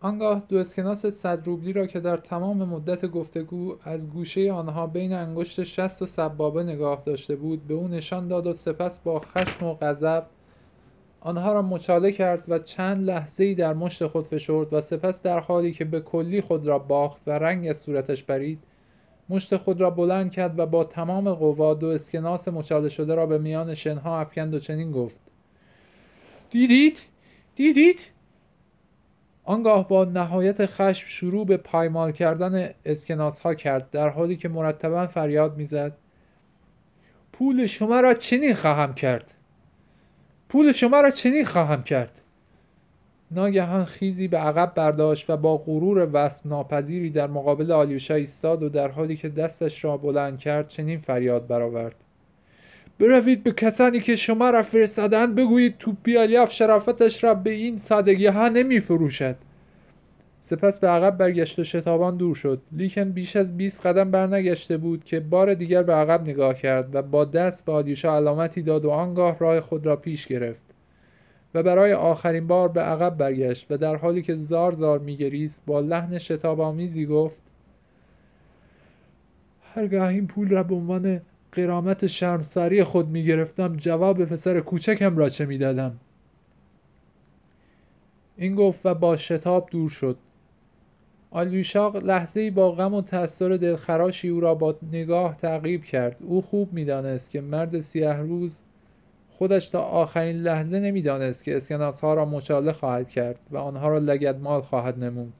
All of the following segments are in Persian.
آنگاه دو اسکناس صد روبلی را که در تمام مدت گفتگو از گوشه آنها بین انگشت شست و سبابه نگاه داشته بود به او نشان داد و سپس با خشم و غضب آنها را مچاله کرد و چند لحظه ای در مشت خود فشرد و سپس در حالی که به کلی خود را باخت و رنگ از صورتش برید مشت خود را بلند کرد و با تمام قوا دو اسکناس مچاله شده را به میان شنها افکند و چنین گفت دیدید؟ دیدید؟ آنگاه با نهایت خشم شروع به پایمال کردن اسکناس ها کرد در حالی که مرتبا فریاد می‌زد. پول شما را چنین خواهم کرد. پول شما را چنین خواهم کرد. ناگهان خیزی به عقب برداشت و با غرور وصف ناپذیری در مقابل آلیوشا ایستاد و در حالی که دستش را بلند کرد چنین فریاد برآورد. بروید به کسانی که شما را فرستادند بگویید توپی الیاف شرافتش را به این سادگی ها نمی فروشد سپس به عقب برگشت و شتابان دور شد. لیکن بیش از 20 قدم برنگشته بود که بار دیگر به عقب نگاه کرد و با دست به آلیوشا علامتی داد و آنگاه راه خود را پیش گرفت و برای آخرین بار به عقب برگشت و در حالی که زار زار میگریست با لحن شتاب آمیزی گفت هرگاه این پول را به عنوان قرامت شرمساری خود می‌گرفتم جواب پسر کوچکم را چه می‌دادم؟ این گفت و با شتاب دور شد. آلیوشاق لحظه با غم و تأثیر دلخراشی او را با نگاه تعقیب کرد. او خوب می‌دانست که مرد سیه روز خودش تا آخرین لحظه نمی‌دانست که اسکناس ها را مچاله خواهد کرد و آنها را لگدمال خواهد نمود.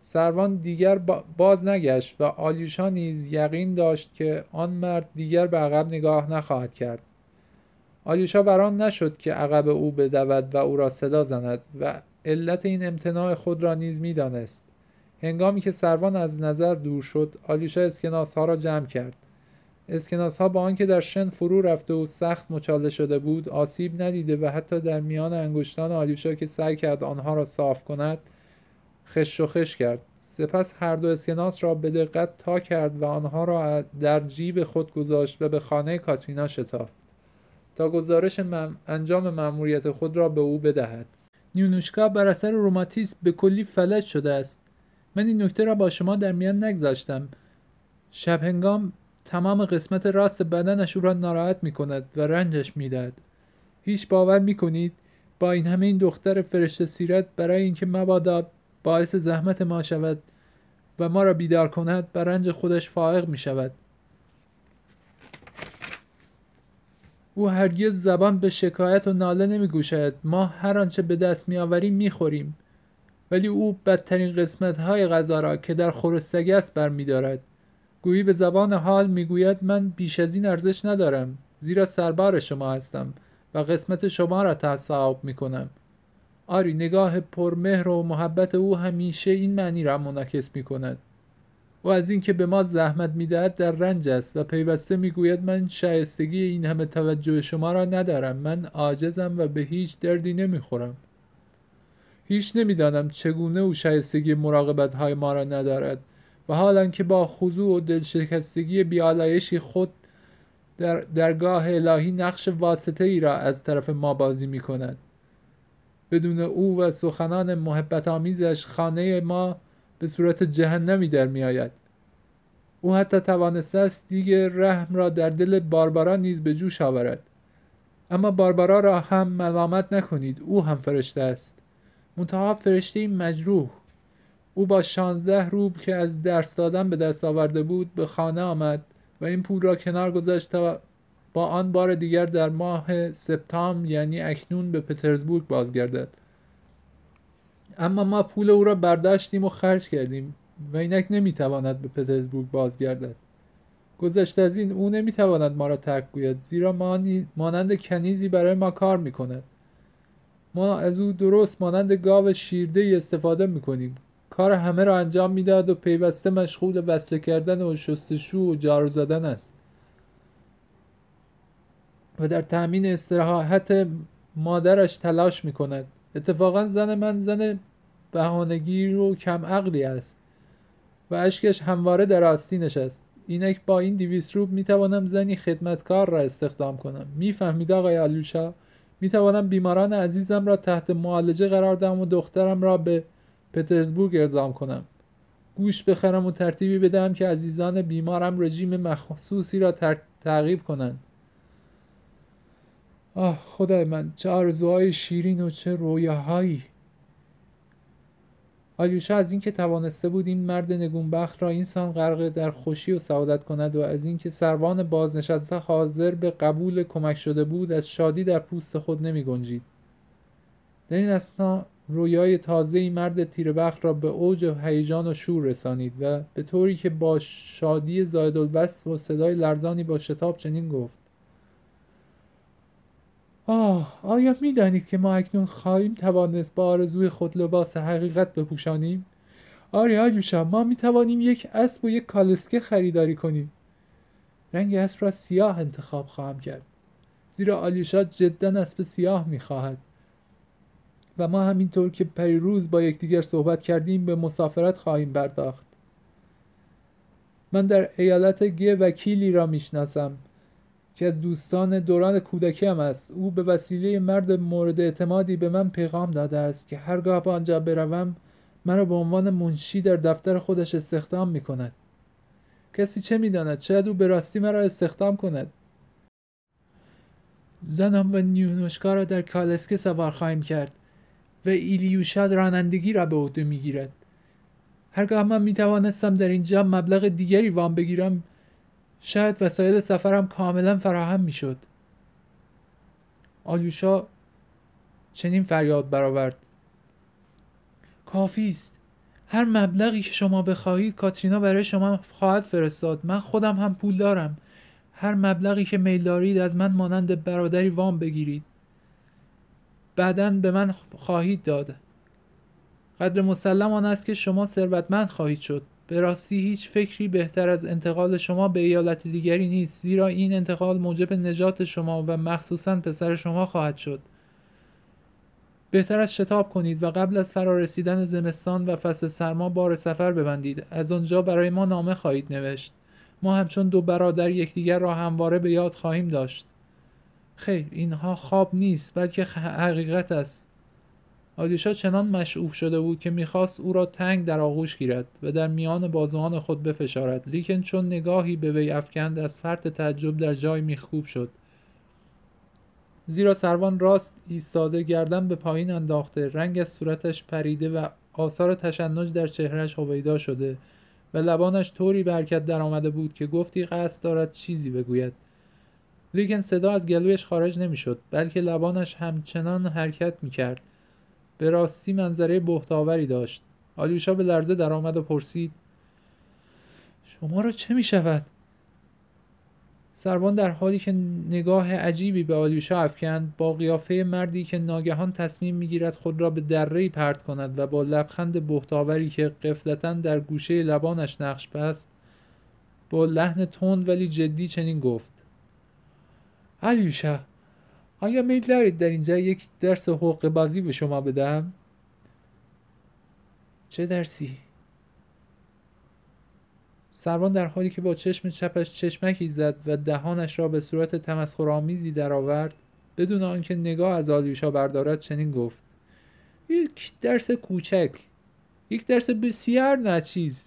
سروان دیگر باز نگشت و آلیوشا نیز یقین داشت که آن مرد دیگر به عقب نگاه نخواهد کرد. آلیوشا بران نشد که عقب او بدود و او را صدا زند و علت این امتناع خود را نیز می‌دانست. هنگامی که سروان از نظر دور شد آلیوشا اسکناس ها را جمع کرد. اسکناس ها با آنکه در شن فرو رفته و سخت مچاله شده بود آسیب ندیده و حتی در میان انگشتان آلیوشا که سعی کرد آنها را صاف کند خش و خش کرد. سپس هر دو اسکناس را به دقت تا کرد و آنها را در جیب خود گذاشت و به خانه کاترینا شتافت تا گزارش انجام مأموریت خود را به او بدهد. نیونوشکا بر اثر روماتیسم به کلی فلج شده است. من این نکته را با شما در میان نگذاشتم. شب هنگام تمام قسمت راست بدنش او را ناراحت می کند و رنجش می‌دهد. هیچ باور می کنید با این همه این دختر فرشته سیرت برای اینکه مبادا باعث زحمت ما شود و ما را بیدار کند بر رنج خودش فائق می شود او هرگز زبان به شکایت و ناله نمی گوشد ما هر آنچه به دست می آوریم می خوریم ولی او بدترین قسمت های غذا را که در خورستگی است بر می دارد گویی به زبان حال می‌گوید من بیش از این ارزش ندارم زیرا سربار شما هستم و قسمت شما را تصاحب می کنم آری نگاه پرمهر و محبت او همیشه این معنی را منعکس می کند او از اینکه به ما زحمت می‌دهد در رنج است و پیوسته می‌گوید من شایستگی این همه توجه شما را ندارم من عاجزم و به هیچ دردی نمی‌خورم. هیچ نمی‌دانم چگونه او شایستگی مراقبت های ما را ندارد و حالا که با خضوع و دلشکستگی بیالایشی خود در درگاه الهی نقش واسطه ای را از طرف ما بازی می کند بدون او و سخنان محبت آمیزش خانه ما به صورت جهنمی در می آید او حتی توانسته است دیگه رحم را در دل باربارا نیز به جوش آورد. اما باربارا را هم ملامت نکنید او هم فرشته است. منتها فرشته مجروح. او با شانزده روب که از درس دادن به دست آورده بود به خانه آمد و این پول را کنار گذاشت تا با آن بار دیگر در ماه سپتامبر یعنی اکنون به پترزبورگ بازگردد. اما ما پول او را برداشتیم و خرج کردیم و اینک نمی‌تواند به پترزبورگ بازگردد. گذشته از این او نمی‌تواند ما را ترک گوید زیرا ما مانند کنیزی برای ما کار می‌کند. ما از او درست مانند گاو شیرده استفاده می‌کنیم. کار همه را انجام می‌داد و پیوسته مشغول وصله کردن و شستشو و جارو زدن است. و در تأمین استراحت مادرش تلاش می کند اتفاقا زن من زن بهانگیر و کم عقلی است و اشکش همواره در آستینش است اینک با این دیویس روب می توانم زنی خدمتکار را استخدام کنم. می‌فهمید آقای آلوشا؟ می توانم بیماران عزیزم را تحت معالجه قرار دهم و دخترم را به پترزبورگ ارزام کنم. گوش بخرم و ترتیبی بدم که عزیزان بیمارم رژیم مخصوصی را تعقیب کنند. آه خدای من چه آرزوهای شیرین و چه رویاهایی. آلیوشا از اینکه توانسته بود این مرد نگونبخت را اینسان غرق در خوشی و سعادت کند و از اینکه سروان بازنشسته حاضر به قبول کمک شده بود از شادی در پوست خود نمی گنجید. در این اسنا رویای تازه مرد تیربخت را به اوج هیجان و شور رسانید و به طوری که با شادی زاید الوصف و صدای لرزانی با شتاب چنین گفت آه آیا می‌دانید که ما اکنون خواهیم توانست با آرزوی خود لباس حقیقت بپوشانیم؟ آره آلیوشا ما می توانیم یک اسب و یک کالسکه خریداری کنیم. رنگ اسب را سیاه انتخاب خواهم کرد. زیرا آلیوشا جدا اسب سیاه می خواهد و ما همینطور که پریروز با یکدیگر صحبت کردیم به مسافرت خواهیم پرداخت. من در ایالت گه وکیلی را می‌شناسم. که از دوستان دوران کودکی هم است او به وسیله مرد مورد اعتمادی به من پیغام داده است که هرگاه به آنجا بروم مرا به عنوان منشی در دفتر خودش استخدام می کند کسی چه می‌داند؟ شاید او به راستی مرا استخدام کند. زنم و نیونوشکا را در کالسکه سوار خواهیم کرد و ایلیوشاد رانندگی را به عهده می‌گیرد. هرگاه من می توانستم در اینجا مبلغ دیگری وام بگیرم شاید وسایل سفرم کاملا فراهم می‌شد. آلیوشا چنین فریاد برآورد. کافی است. هر مبلغی که شما بخواهید کاترینا برای شما خواهد فرستاد. من خودم هم پول دارم. هر مبلغی که میل دارید از من مانند برادری وام بگیرید. بعدا به من خواهید داد. قدر مسلم آن است که شما ثروتمند خواهید شد. به راستی هیچ فکری بهتر از انتقال شما به ایالت دیگری نیست زیرا این انتقال موجب نجات شما و مخصوصا پسر شما خواهد شد. بهتر از شتاب کنید و قبل از فرارسیدن زمستان و فصل سرما بار سفر ببندید. از آنجا برای ما نامه خواهید نوشت. ما همچون دو برادر یکدیگر را همواره به یاد خواهیم داشت. خیر اینها خواب نیست بلکه حقیقت است. آلیوشا چنان مشعوف شده بود که می‌خواست او را تنگ در آغوش گیرد و در میان بازوان خود بفشارد. لیکن چون نگاهی به وی افکند از فرط تعجب در جای میخکوب شد. زیرا سروان راست ایستاده گردن به پایین انداخته رنگ از صورتش پریده و آثار تشنج در چهرهش هویدا شده و لبانش طوری برکت در آمده بود که گفتی قصد دارد چیزی بگوید. لیکن صدا از گلویش خارج نمی‌شد بلکه لبانش همچنان حرکت می‌کرد. به راستی منظره بهتاوری داشت آلیوشا به لرزه درآمد و پرسید شما را چه می شود؟ سروان در حالی که نگاه عجیبی به آلیوشا افکند با قیافه مردی که ناگهان تصمیم می‌گیرد خود را به دره پرت کند و با لبخند بهتاوری که قفلتا در گوشه لبانش نقش بست با لحن تند ولی جدی چنین گفت آلیوشا آیا میل دارید در اینجا یک درس حقوق بازی به شما بدم؟ چه درسی؟ سروان در حالی که با چشم چپش چشمکی زد و دهانش را به صورت تمسخرآمیزی درآورد بدون آنکه نگاه از آلیوشا بردارد چنین گفت یک درس کوچک یک درس بسیار نچیز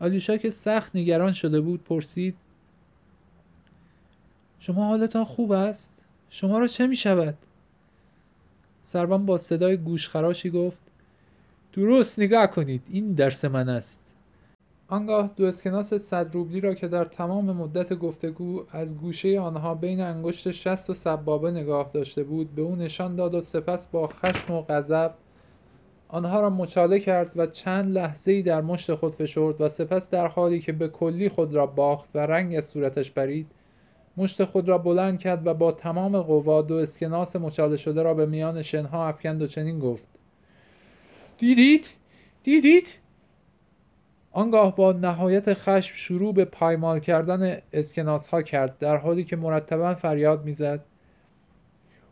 آلیوشا که سخت نگران شده بود پرسید شما حالتان خوب است شما را چه می شود؟ سروان با صدای گوشخراشی گفت درست نگاه کنید این درس من است آنگاه دو اسکناس صد روبلی را که در تمام مدت گفتگو از گوشه آنها بین انگشت شست و سبابه نگاه داشته بود به او نشان داد و سپس با خشم و غضب آنها را مچاله کرد و چند لحظه ای در مشت خود فشرد و سپس در حالی که به کلی خود را باخت و رنگ از صورتش برید مشت خود را بلند کرد و با تمام قوا دو اسکناس مچاله شده را به میان شنها افکند و چنین گفت دیدید؟ دیدید؟ آنگاه با نهایت خشم شروع به پایمال کردن اسکناس ها کرد در حالی که مرتبا فریاد می‌زد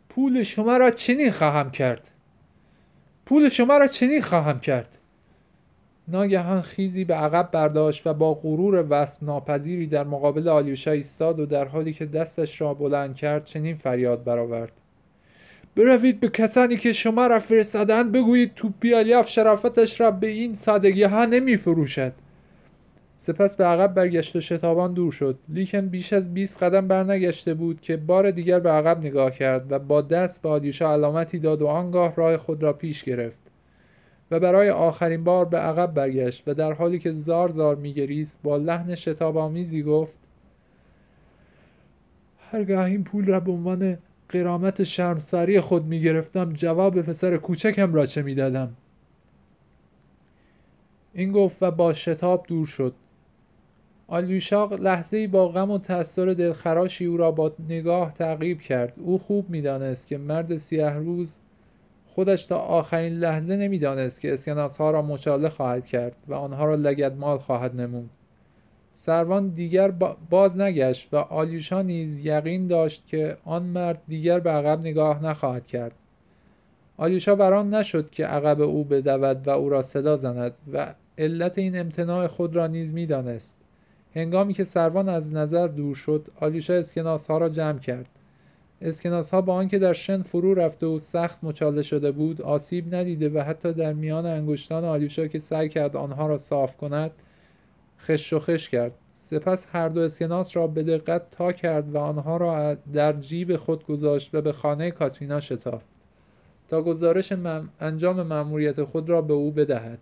پول شما را چنین خواهم کرد پول شما را چنین خواهم کرد ناگهان خیزی به عقب برداشت و با غرور وصف ناپذیری در مقابل آلیوشا ایستاد و در حالی که دستش را بلند کرد چنین فریاد برآورد. بروید به کسانی که شما را فرستادند بگویید تو پیالیاف شرافتش را به این سادگی ها نمی فروشد سپس به عقب برگشت و شتابان دور شد. لیکن بیش از 20 قدم برنگشته بود که بار دیگر به عقب نگاه کرد و با دست به آلیوشا علامتی داد و آنگاه راه خود را پیش گرفت. و برای آخرین بار به عقب برگشت و در حالی که زار زار میگریست با لحن شتاب آمیزی گفت هرگاه این پول را به عنوان قرامت شرمساری خود می‌گرفتم جواب پسر کوچکم را چه می‌دادم؟ این گفت و با شتاب دور شد. آلیوشا لحظه ای با غم و تأثیر دلخراشی او را با نگاه تعقیب کرد. او خوب می‌دانست که مرد سیه روز خودش تا آخرین لحظه نمی‌دانست که اسکناس ها را مچاله خواهد کرد و آنها را لگدمال خواهد نمود. سروان دیگر باز نگشت و آلیوشا نیز یقین داشت که آن مرد دیگر به عقب نگاه نخواهد کرد. آلیوشا بران نشد که عقب او بدود و او را صدا زند و علت این امتناع خود را نیز می‌دانست. هنگامی که سروان از نظر دور شد آلیوشا اسکناس ها را جمع کرد. اسکناس ها با آنکه در شن فرو رفته و سخت مچاله شده بود آسیب ندیده و حتی در میان انگشتان آلیوشا که سعی کرد آنها را صاف کند خش و خش کرد. سپس هر دو اسکناس را به دقت تا کرد و آنها را در جیب خود گذاشت و به خانه کاترینا شتافت تا گزارش انجام مأموریت خود را به او بدهد.